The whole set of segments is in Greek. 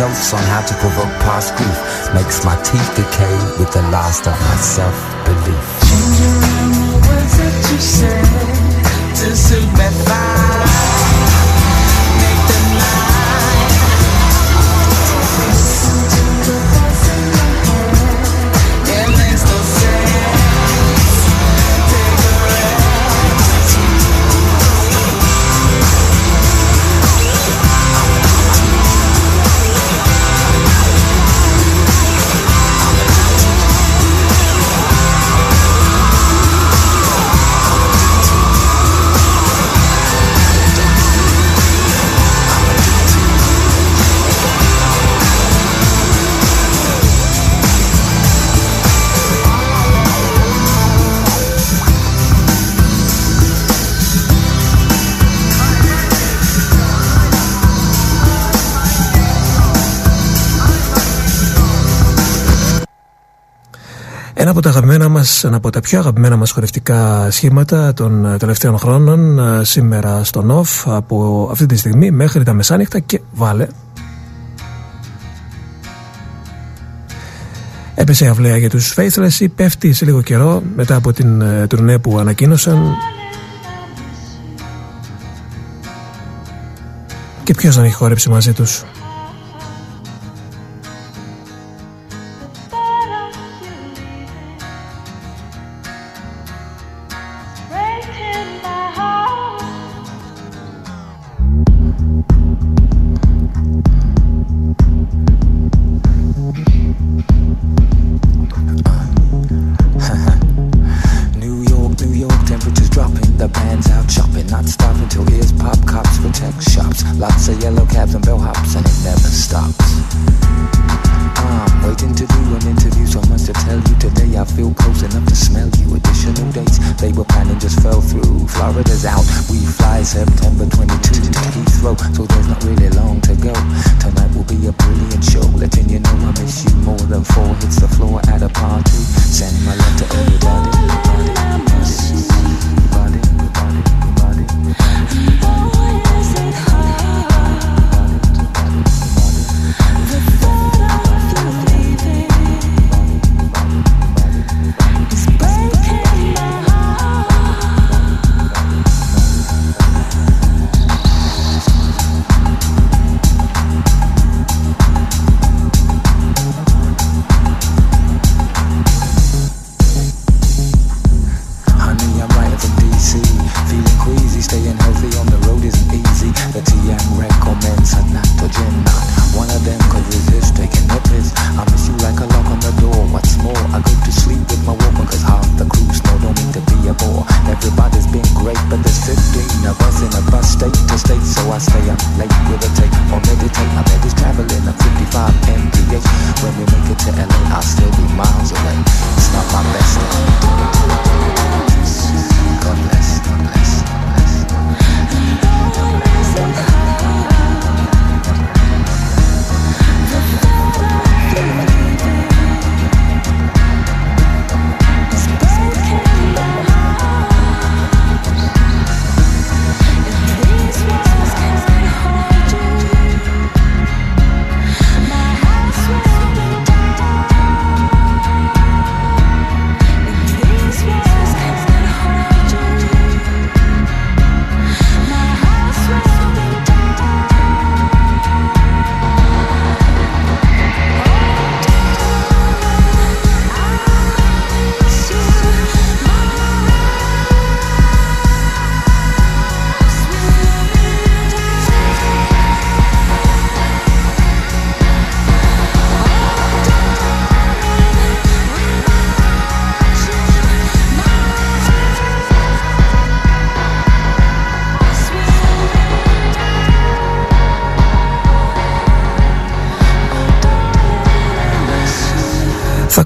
notes on how to provoke past grief. Makes my teeth decay with the last of my self-belief. Changing the words that you say to suit me fine. Μας, ένα από τα πιο αγαπημένα μας χορευτικά σχήματα των τελευταίων χρόνων ε, σήμερα στο ΝΟΦ από αυτή τη στιγμή μέχρι τα μεσάνυχτα και βάλε. Έπεσε η αυλαία για τους Faithless ή πέφτει σε λίγο καιρό μετά από την ε, τουρνέ που ανακοίνωσαν. Και ποιος δεν έχει χορέψει μαζί τους;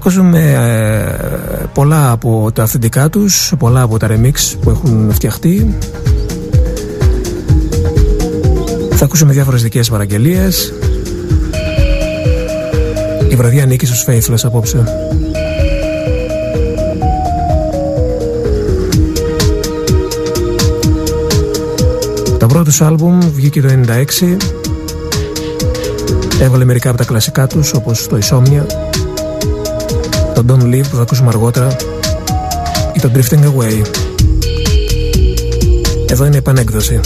Ακούσουμε ε, πολλά από τα αυθεντικά τους, πολλά από τα remix που έχουν φτιαχτεί. Θα ακούσουμε διάφορες δικές παραγγελίες. Η βραδιά ανήκει στους Faithless απόψε. Το πρώτο σου άλμπουμ βγήκε το 96 Έβαλε μερικά από τα κλασικά τους όπως το Insomnia Το Don't Leave που θα ακούσουμε αργότερα ή το Drifting Away. Εδώ είναι η επανέκδοση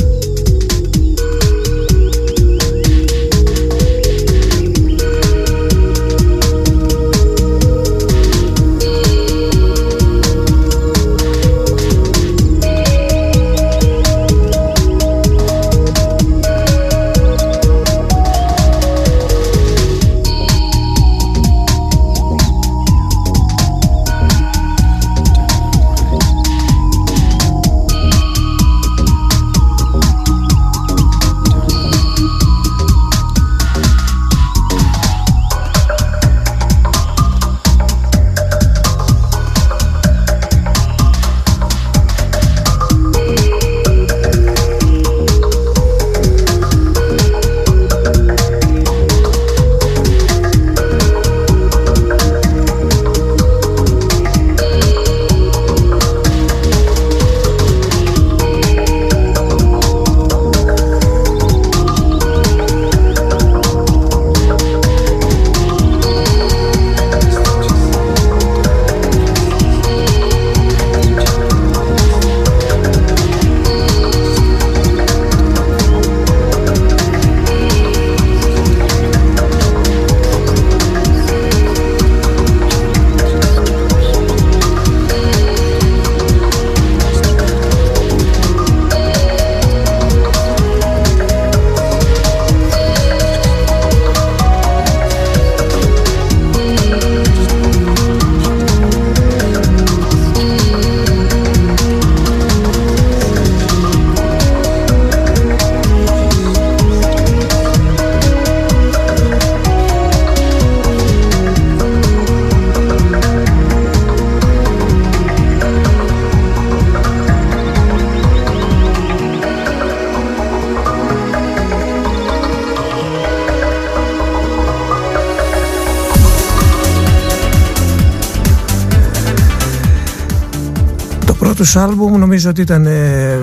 τους άλμπουμ νομίζω ότι ήταν ε,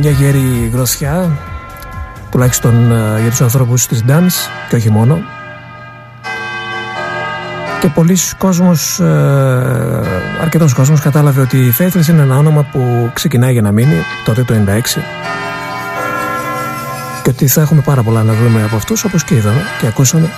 μια γερή γροθιά τουλάχιστον ε, για τους ανθρώπους της dance και όχι μόνο. Και πολλοί κόσμος, ε, αρκετός κόσμος κατάλαβε ότι η Faithless είναι ένα όνομα που ξεκινάει για να μείνει τότε το 96 και ότι θα έχουμε πάρα πολλά να δούμε από αυτούς όπως και είδαμε και ακούσαμε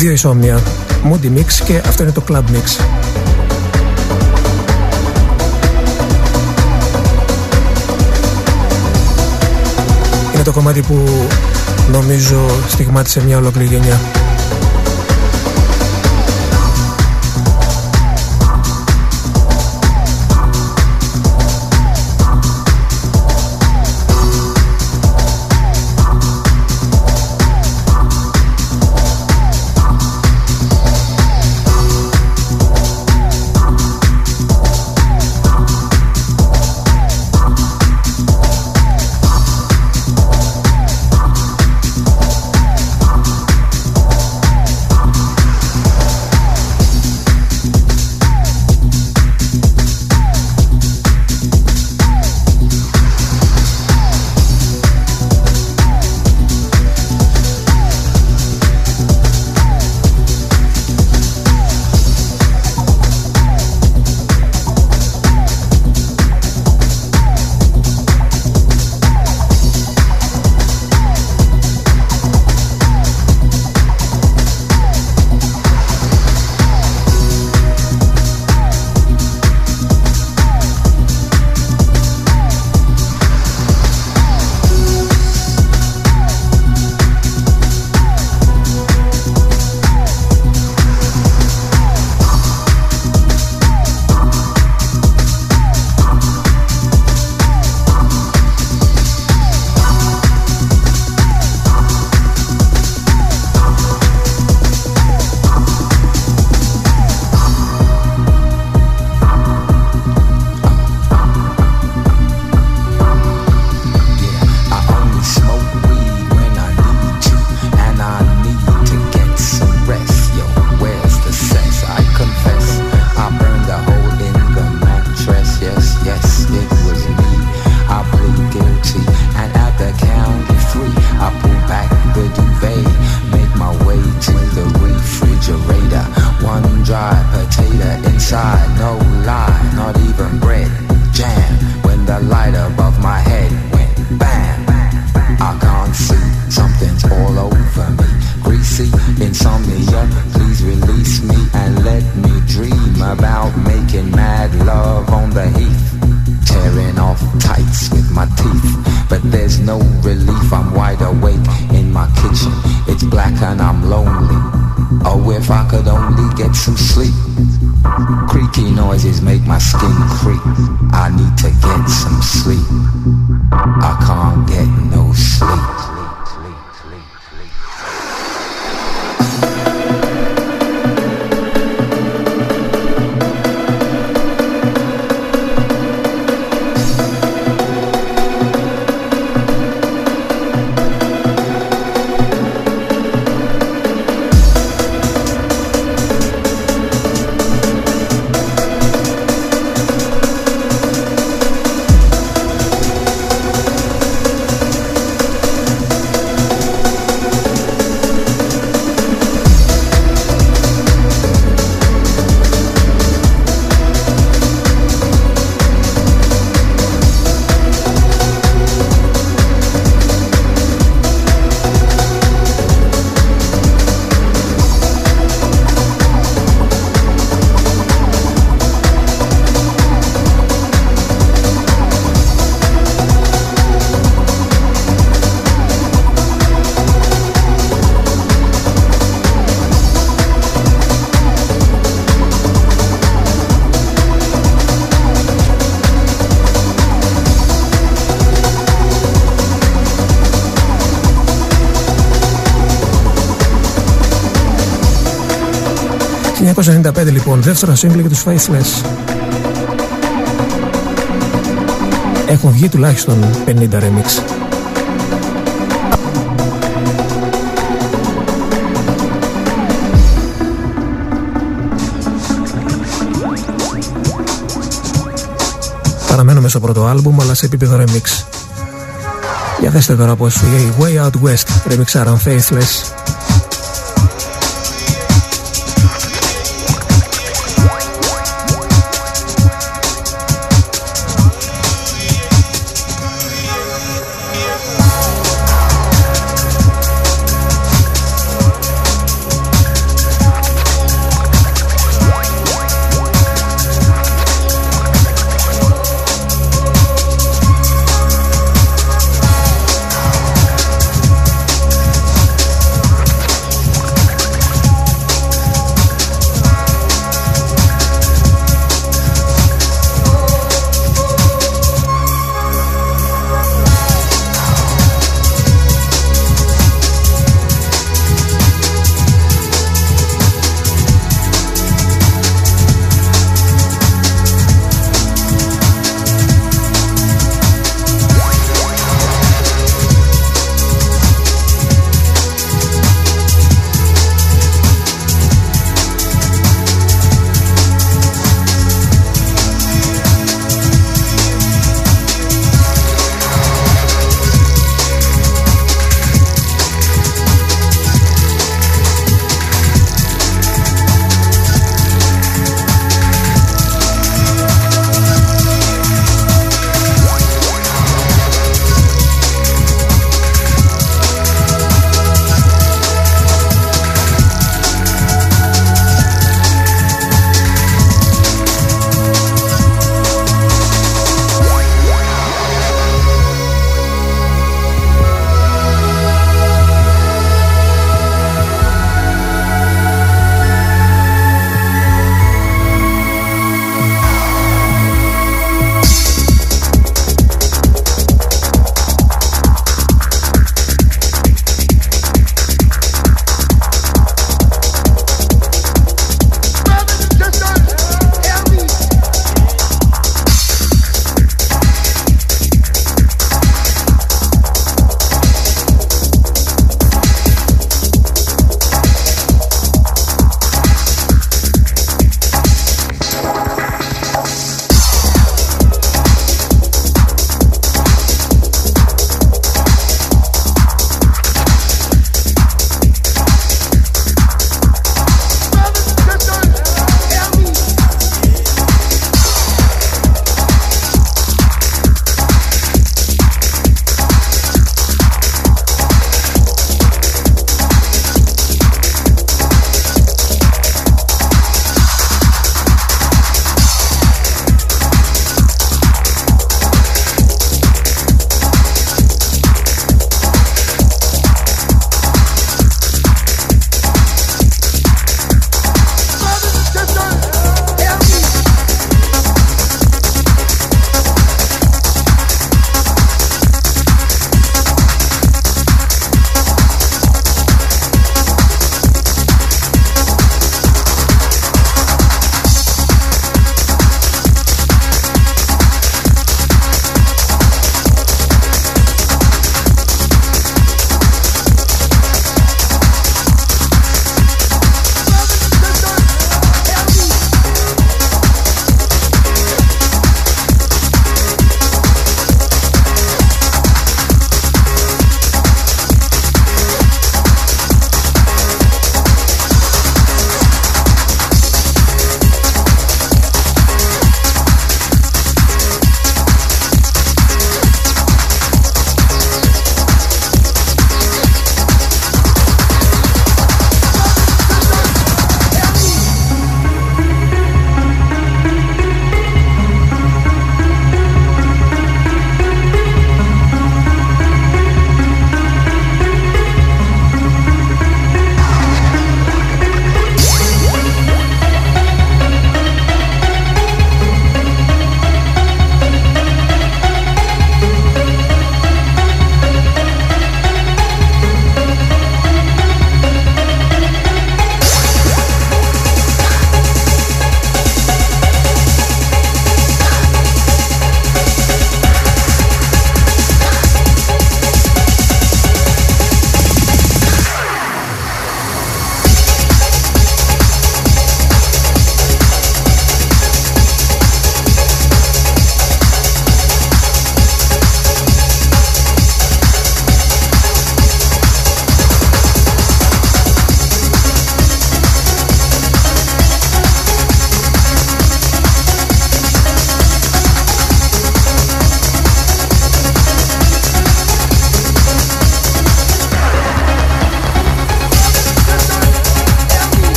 δύο ισόμνια Moody Mix και αυτό είναι το Club Mix. Είναι το κομμάτι που νομίζω στιγμάτισε μια ολόκληρη γενιά and I'm lonely. Oh, if I could only get some sleep. Creaky noises make my skin creep. I need to get some sleep. I can't get no sleep. Λοιπόν, δεύτερο single για τους Faithless. Έχουν βγει τουλάχιστον 50 remix. Παραμένουμε στο πρώτο άλμπουμ αλλά σε επίπεδο remix. Για δέστε τώρα πως η Way Out West remixάραν Faithless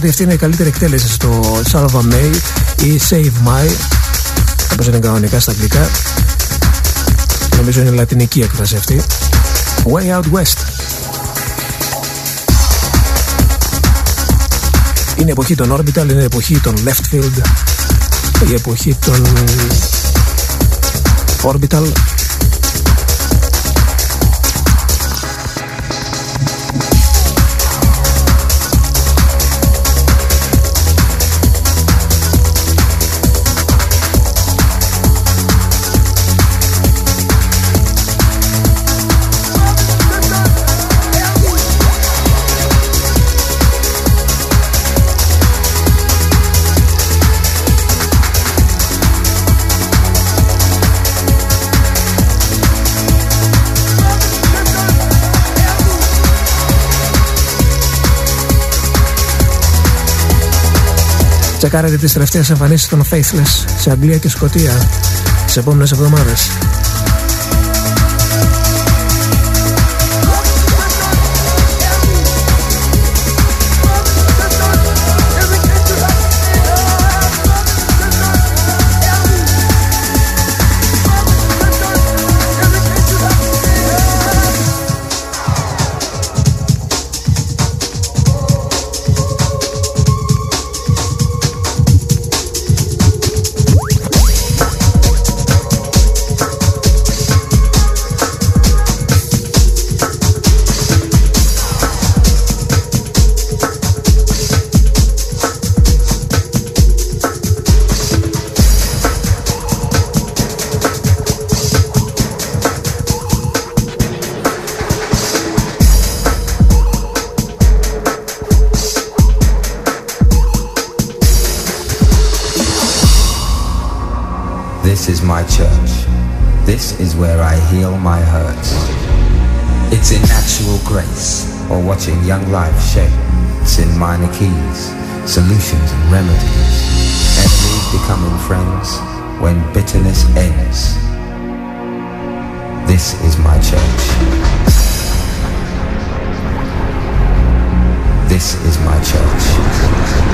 ότι αυτή είναι η καλύτερη εκτέλεση στο Salva May ή Save My. Όπως είναι κανονικά στα αγγλικά. Νομίζω είναι λατινική έκφραση αυτή. Way Out West. Είναι η εποχή των Orbital, είναι η εποχή των Left Field η εποχή των Orbital Τσεκάρετε τις τελευταίες εμφανίσεις των Faithless σε Αγγλία και Σκοτία τις επόμενες εβδομάδες. Watching young life shape. It's in minor keys, solutions and remedies. Enemies becoming friends when bitterness ends. This is my church. This is my church.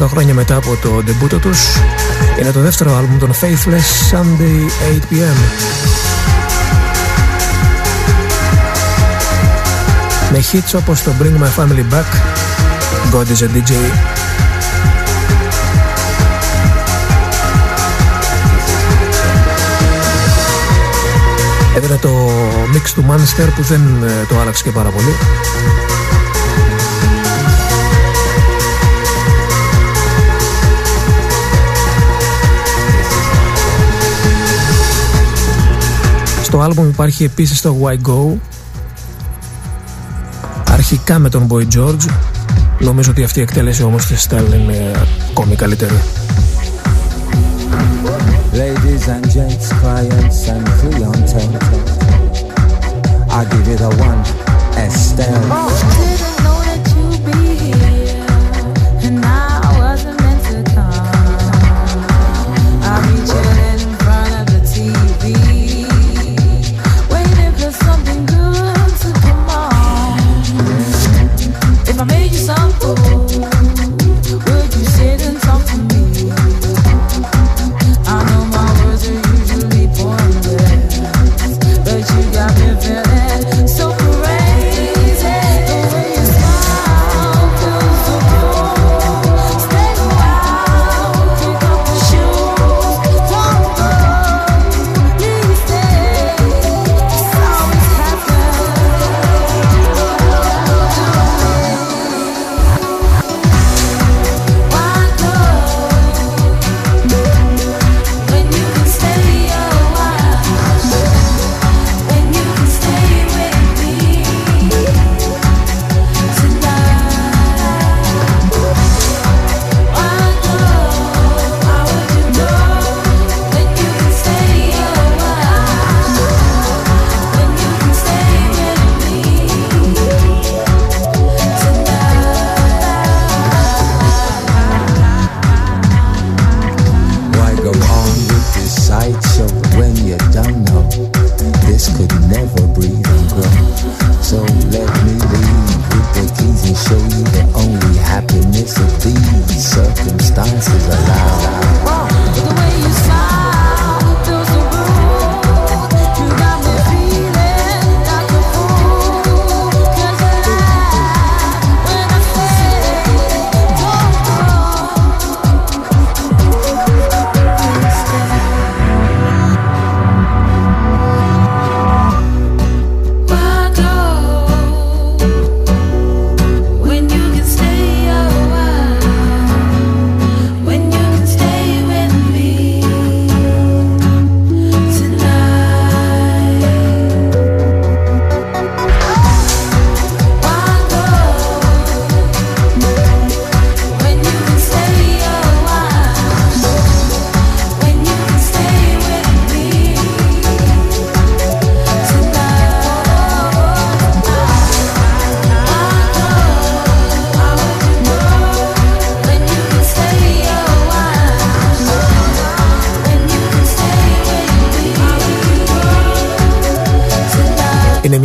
Είμαστε λίγα χρόνια μετά από το ντεμπούτο τους. Είναι το δεύτερο άλμπουμ των Faithless Sunday 8pm. Με hits όπως το Bring My Family Back, God is a DJ, Έδρα το mix του Monster που δεν ε, το άλλαξε και πάρα πολύ. Στο άλμπομ υπάρχει επίσης το Why Go. Αρχικά με τον Boy George. Νομίζω ότι αυτή η εκτέλεση όμως της Style είναι ακόμη καλύτερη. Ladies and gents, clients and clientele I give it a one, Estelle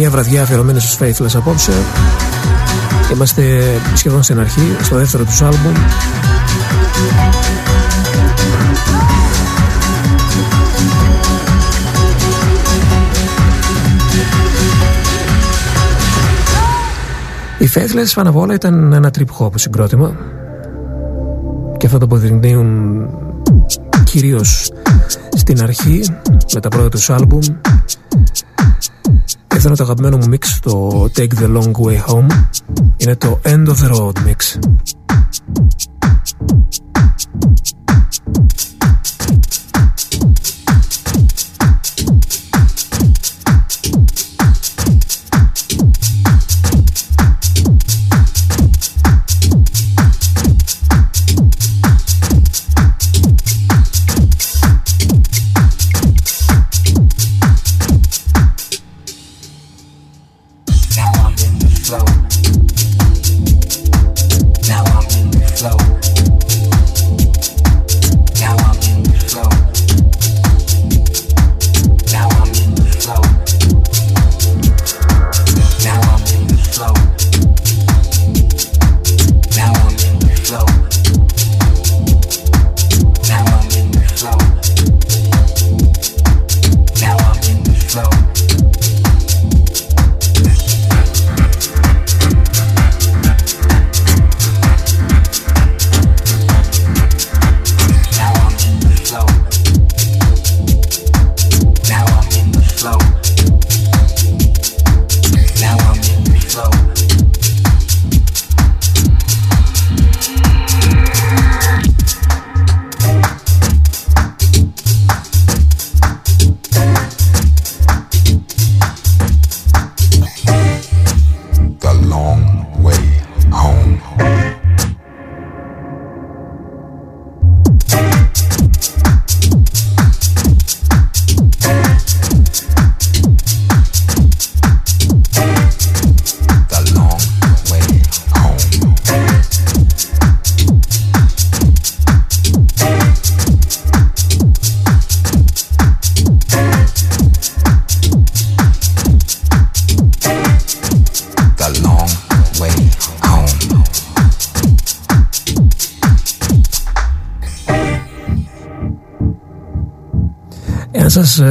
βραδιά αφιερωμένη στους Faithless απόψε. Είμαστε σχεδόν στην αρχή, στο δεύτερο τους άλμπουμ. Οι Faithless πάνω απ' όλα ήταν ένα trip hop συγκρότημα. Και αυτό το αποδεικνύουν κυρίως στην αρχή με τα πρώτα τους άλμπουμ Αυτό είναι το αγαπημένο μου mix το Take the Long Way Home. Είναι το End of the Road mix.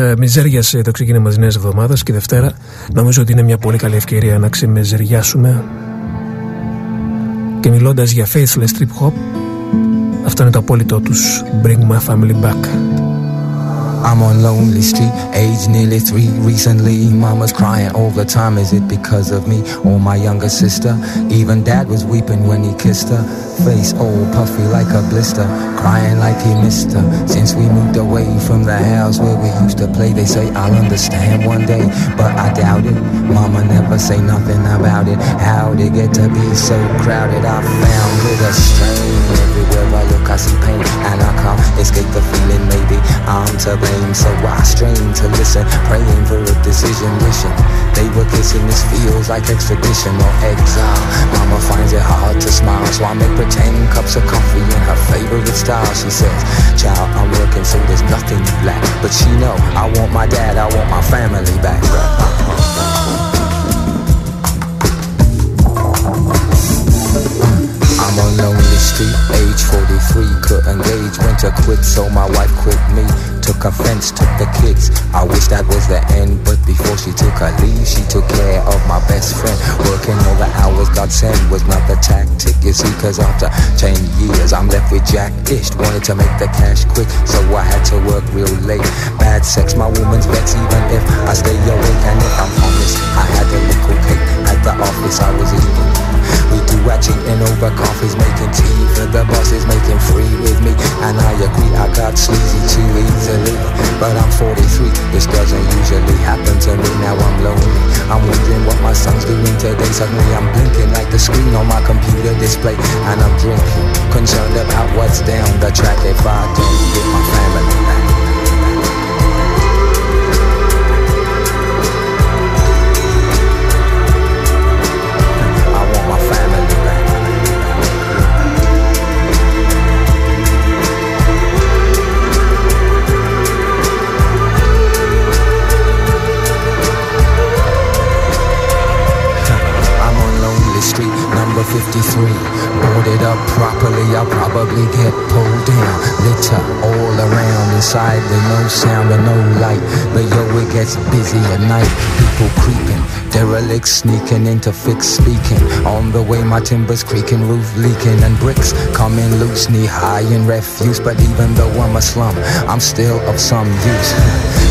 Σα ε, μιζέριασε το ξεκίνημα τη νέα εβδομάδα και Δευτέρα, νομίζω ότι είναι μια πολύ καλή ευκαιρία να ξεμεζεριάσουμε. Και μιλώντα για faithless trip hop, αυτό είναι το απόλυτό του Bring My Family Back. I'm on lonely street, age nearly three. Recently, mama's crying all the time. Is it because of me or my younger sister? Even dad was weeping when he kissed her. Face all puffy like a blister, crying like he missed her. Since we moved away from the house where we used to play, they say I'll understand one day, but I doubt it. Mama never say nothing about it. How'd it get to be so crowded? I found it a strain. Everywhere I look, I see pain, and I can't escape the feeling. Maybe I'm to blame so I strain to listen, praying for a decision, wishing they were kissing. This feels like extradition or exile. Mama finds it hard to smile, so I make pretend cups of coffee in her favorite style. She says, Child, I'm working so there's nothing you lack. But she know I want my dad, I want my family back. I'm on lonely street, age 43, couldn't gauge when to quit, so my wife quit me. Took offense, took the kids. I wish that was the end, but before she took her leave, she took care of my best friend. Working all the hours God sent was not the tactic, you see, cause after 10 years, I'm left with Jack Ished. Wanted to make the cash quick, so I had to work real late. Bad sex, my woman's vex, even if I stay awake. And if I'm honest, I had a little cake at the office I was eating. Our cheating over coffees, making tea for the bosses, making free with me. And I agree, I got sleazy too easily. But I'm 43, this doesn't usually happen to me. Now I'm lonely. I'm wondering what my son's doing today. Suddenly I'm blinking like the screen on my computer display. And I'm drinking, concerned about what's down the track if I don't get my family back. 53 Boarded up properly, I'll probably get pulled down Litter all around, inside there's no sound or no light. But yo, it gets busy at night. People creeping, derelicts sneaking into fix speaking On the way my timbers creaking, roof leaking And bricks coming loose, knee high in refuse But even though I'm a slum, I'm still of some use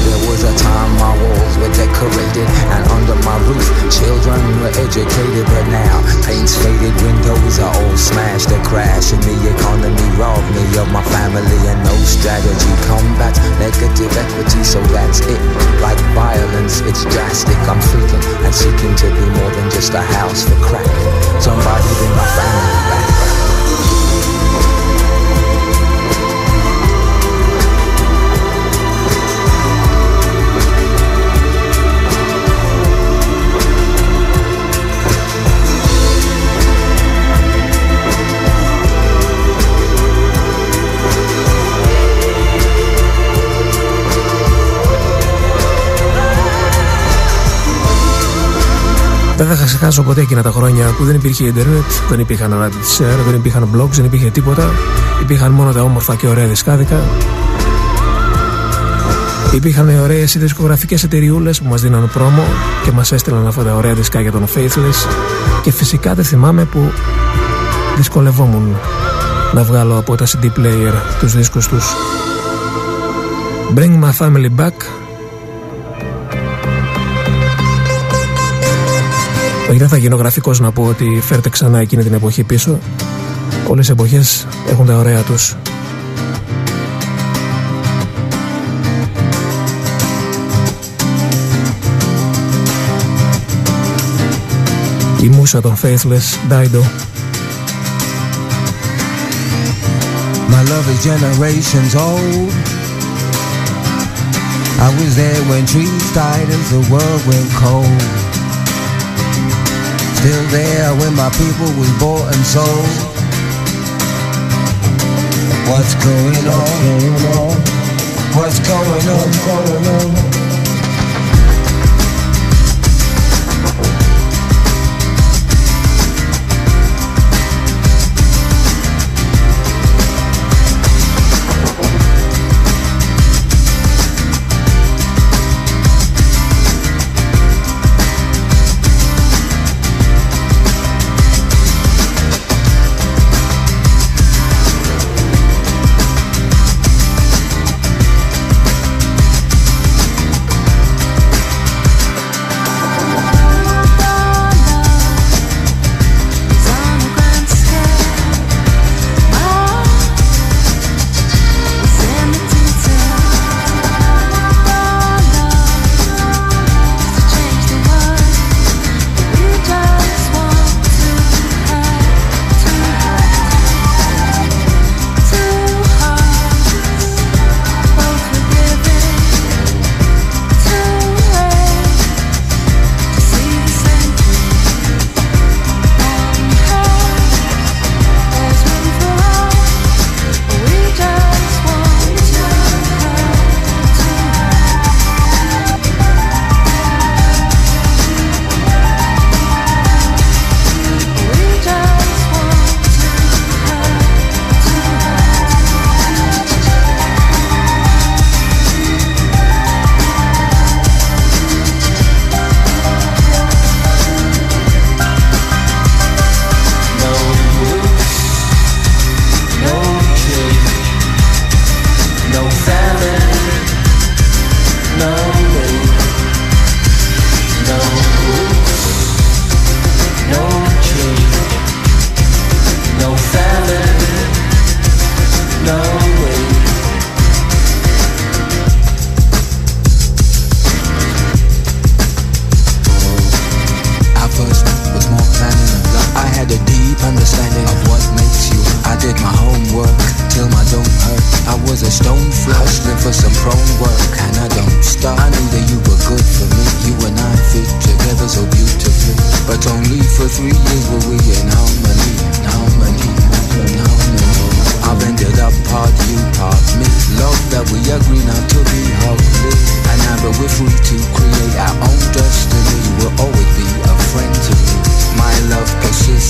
There was a time my walls were decorated And under my roof, children were educated, but now paint's faded, windows are all smashed. A crash in the economy robbed me of my family and no strategy combats negative equity. So that's it. Like violence, it's drastic. I'm freaking seeking to be more than just a house for crack. Somebody bring my family back. Δεν θα ξεχάσω ποτέ εκείνα τα χρόνια που δεν υπήρχε ίντερνετ, δεν υπήρχαν ραδιτσέρ, δεν υπήρχαν blogs, δεν υπήρχε τίποτα. Υπήρχαν μόνο τα όμορφα και ωραία δισκάδικα. Υπήρχαν ωραίες δισκογραφικές εταιριούλες που μας δίναν πρόμο και μας έστειλαν αυτά τα ωραία δισκά για τον Faithless. Και φυσικά δεν θυμάμαι που δυσκολευόμουν να βγάλω από τα CD player τους δίσκους τους. Bring my family back Όχι, δεν θα γίνω γραφικός να πω ότι φέρτε ξανά εκείνη την εποχή πίσω. Όλες οι εποχές έχουν τα ωραία τους. Η μουσα των Faithless, Dido. My love is generations old. I was there when trees died as the world went cold. still there with my people we bought and sold. What's going on? What's going on? What's going on?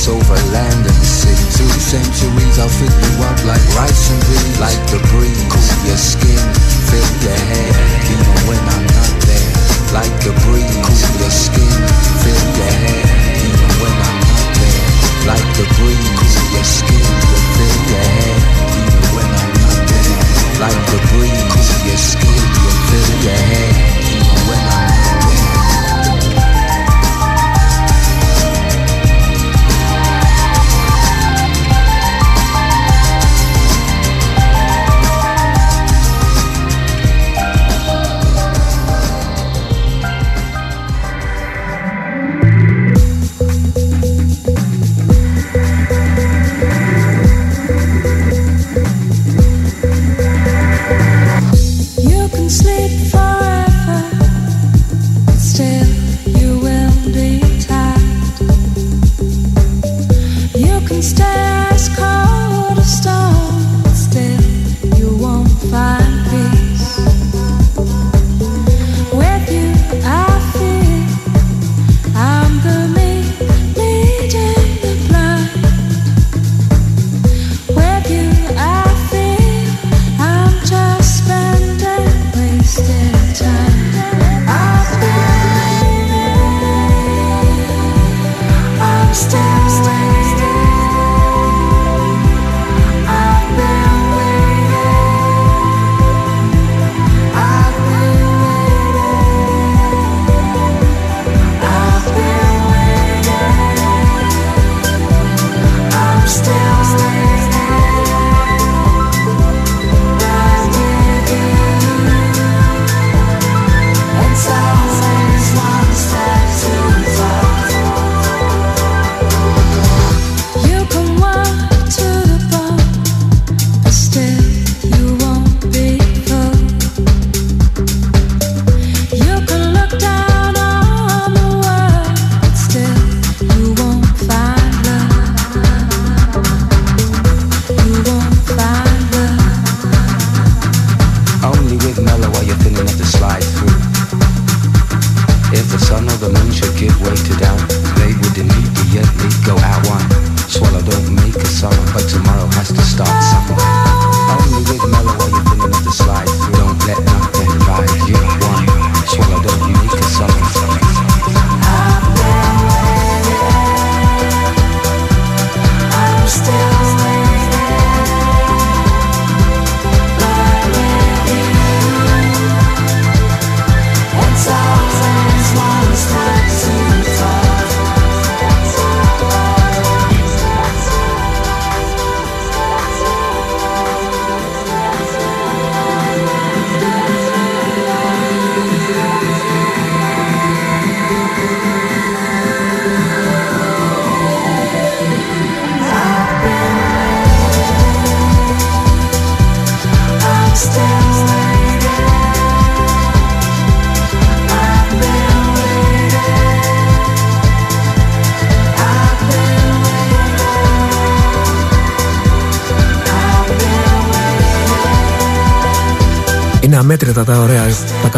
It's over land and sea Two centuries I'll fill you up like rice and peas Like the breeze, cool your skin, fill your head, Even when I'm not there. Like the breeze, cool your skin, fill your head, Even when I'm not there. Like the breeze, cool your skin, fill your head, Even when I'm not there. Like the breeze, cool your skin,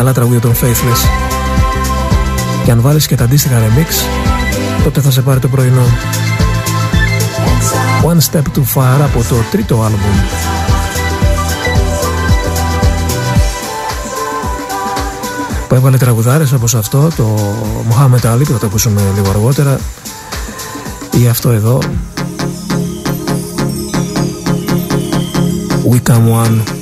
καλά τραγούδια των Faithless. Και αν βάλεις και τα αντίστοιχα remix, τότε θα σε πάρει το πρωινό. One Step Too Far από το τρίτο άλμπουμ. Που έβαλε τραγουδάρες όπως αυτό, το Mohamed Ali που θα το ακούσουμε λίγο αργότερα ή αυτό εδώ We Come One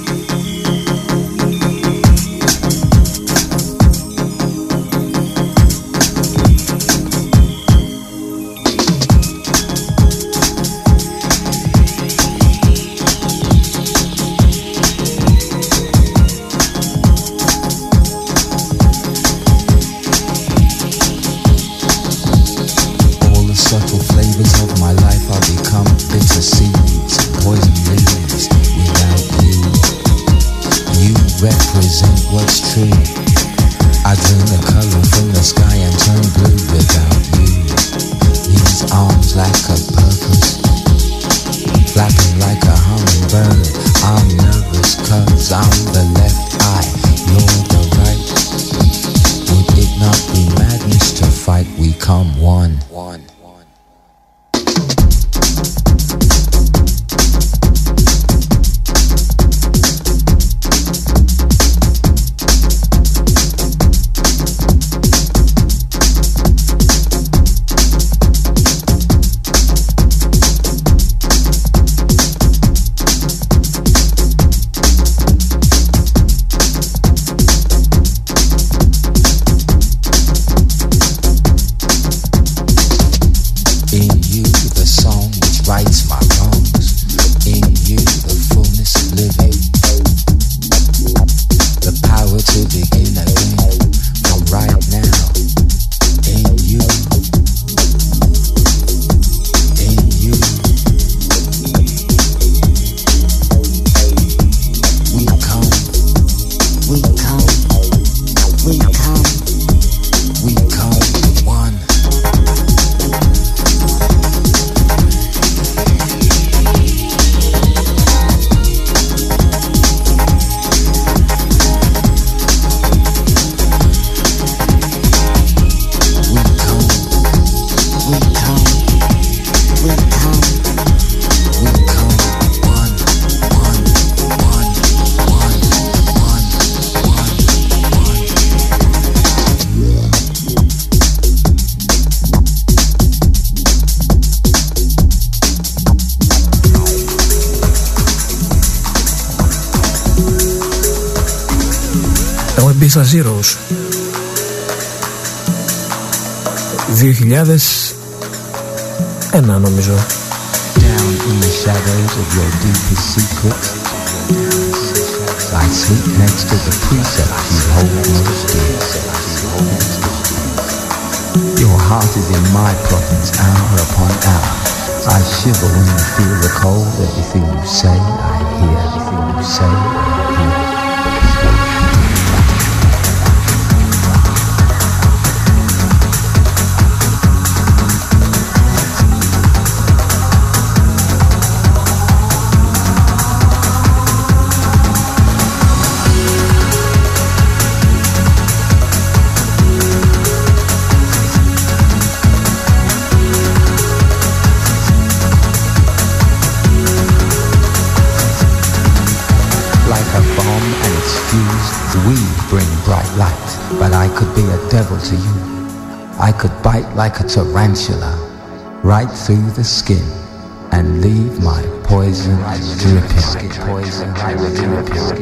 στα Zeros 2001 νομίζω Down in the shadows of your deepest secrets I sleep next to the precepts you hold most dear Your heart is in my province hour upon hour I shiver when you feel the cold Everything you say I hear Everything you say I hear devil to you. I could bite like a tarantula right through the skin and leave my poison dripping. Poison dripping.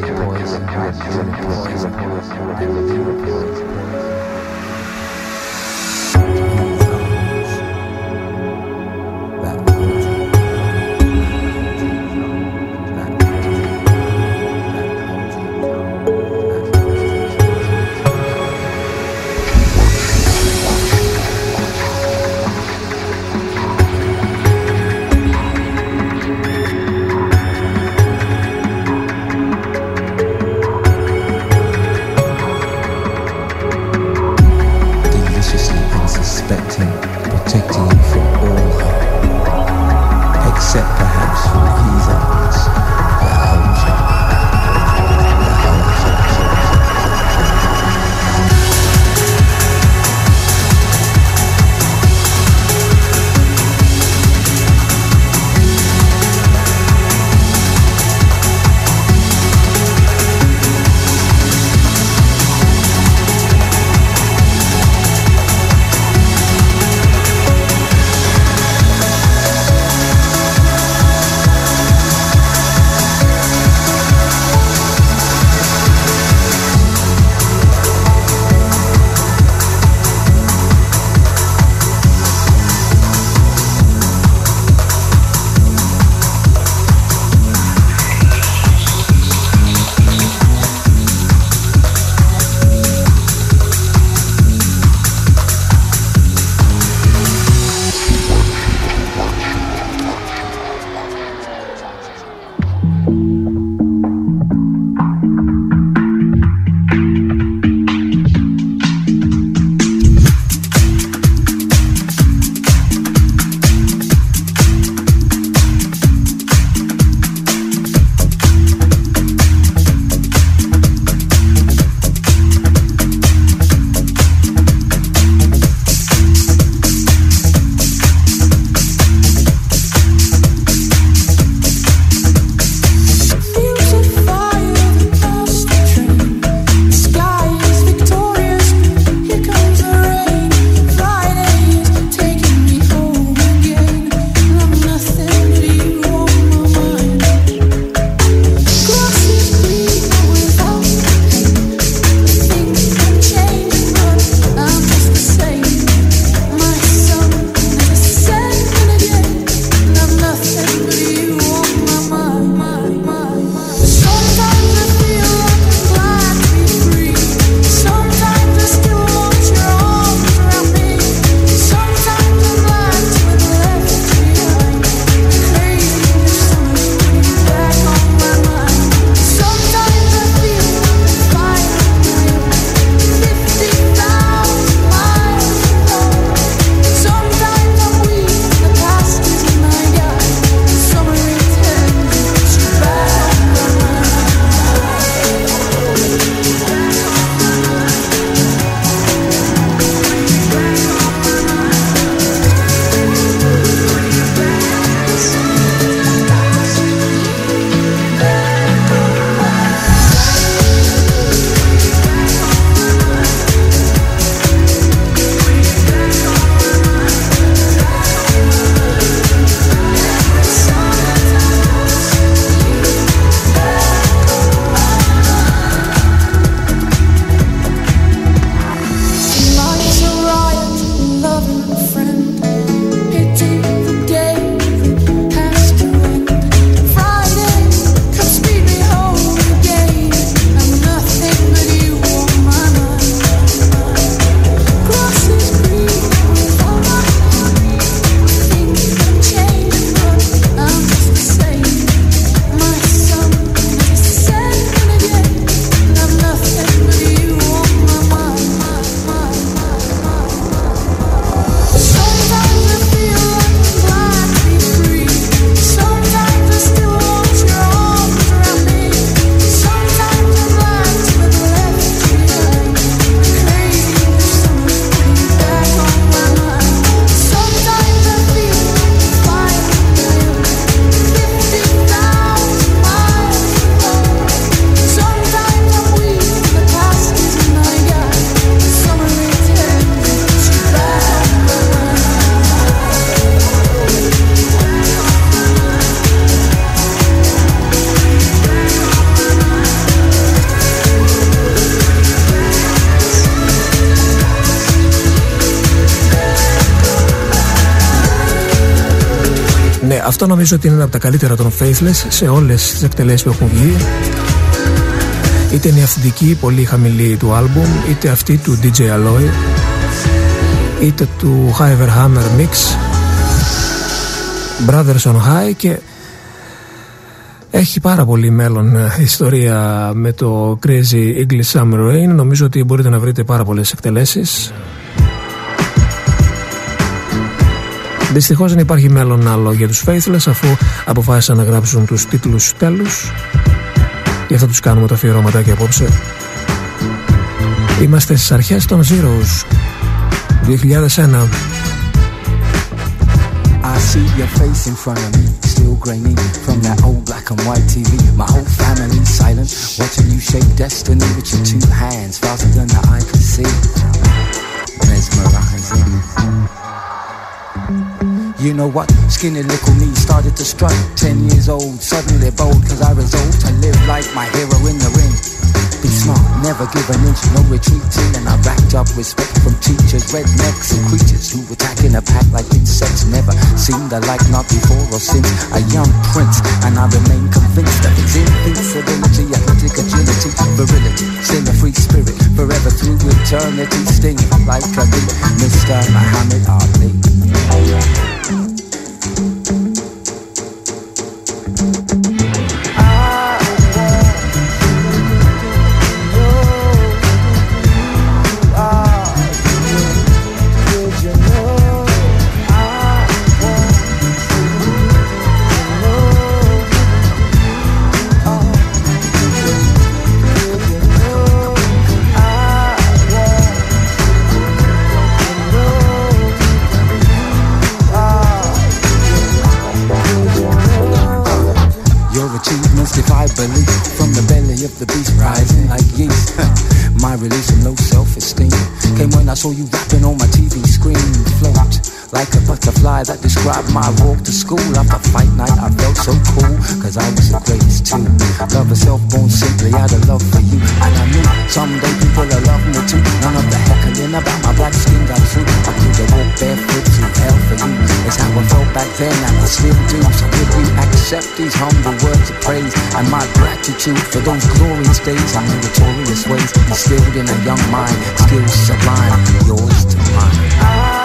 Αυτό νομίζω ότι είναι ένα από τα καλύτερα των Faithless σε όλες τις εκτελέσεις που έχουν βγει. Είτε είναι η αυθεντική πολύ χαμηλή του άλμπουμ είτε αυτή του DJ Alloy είτε του Hiver Hammer Mix Brothers on High και έχει πάρα πολύ μέλλον ε, ιστορία με το Crazy English Summer Rain. Νομίζω ότι μπορείτε να βρείτε πάρα πολλές εκτελέσεις Δυστυχώς δεν υπάρχει μέλλον άλλο για τους Faithless αφού αποφάσισαν να γράψουν τους τίτλους τέλους Γι' αυτό τους κάνουμε τα αφιερώματάκι απόψε Είμαστε στις αρχές των Zeros 2001 I see your face in front of me, still grainy from that old black and white TV. My whole family silent, watching you shape destiny with your two hands faster than the eye can see. Mesmerizing. You know what? Skinny little me started to strut. Ten years old, suddenly bold, cause I resolved to live like my hero never give an inch, no retreating. And I racked up respect from teachers, rednecks, and creatures who attack in a pack like insects. Never seen the like, not before or since. A young prince, and I remain convinced that his invincibility, athletic agility, virility, still a free spirit, forever through eternity, stinging like a bee. Mr. Muhammad Ali. for those glorious days, our meritorious ways, instilled in a young mind, skills sublime, yours to mine.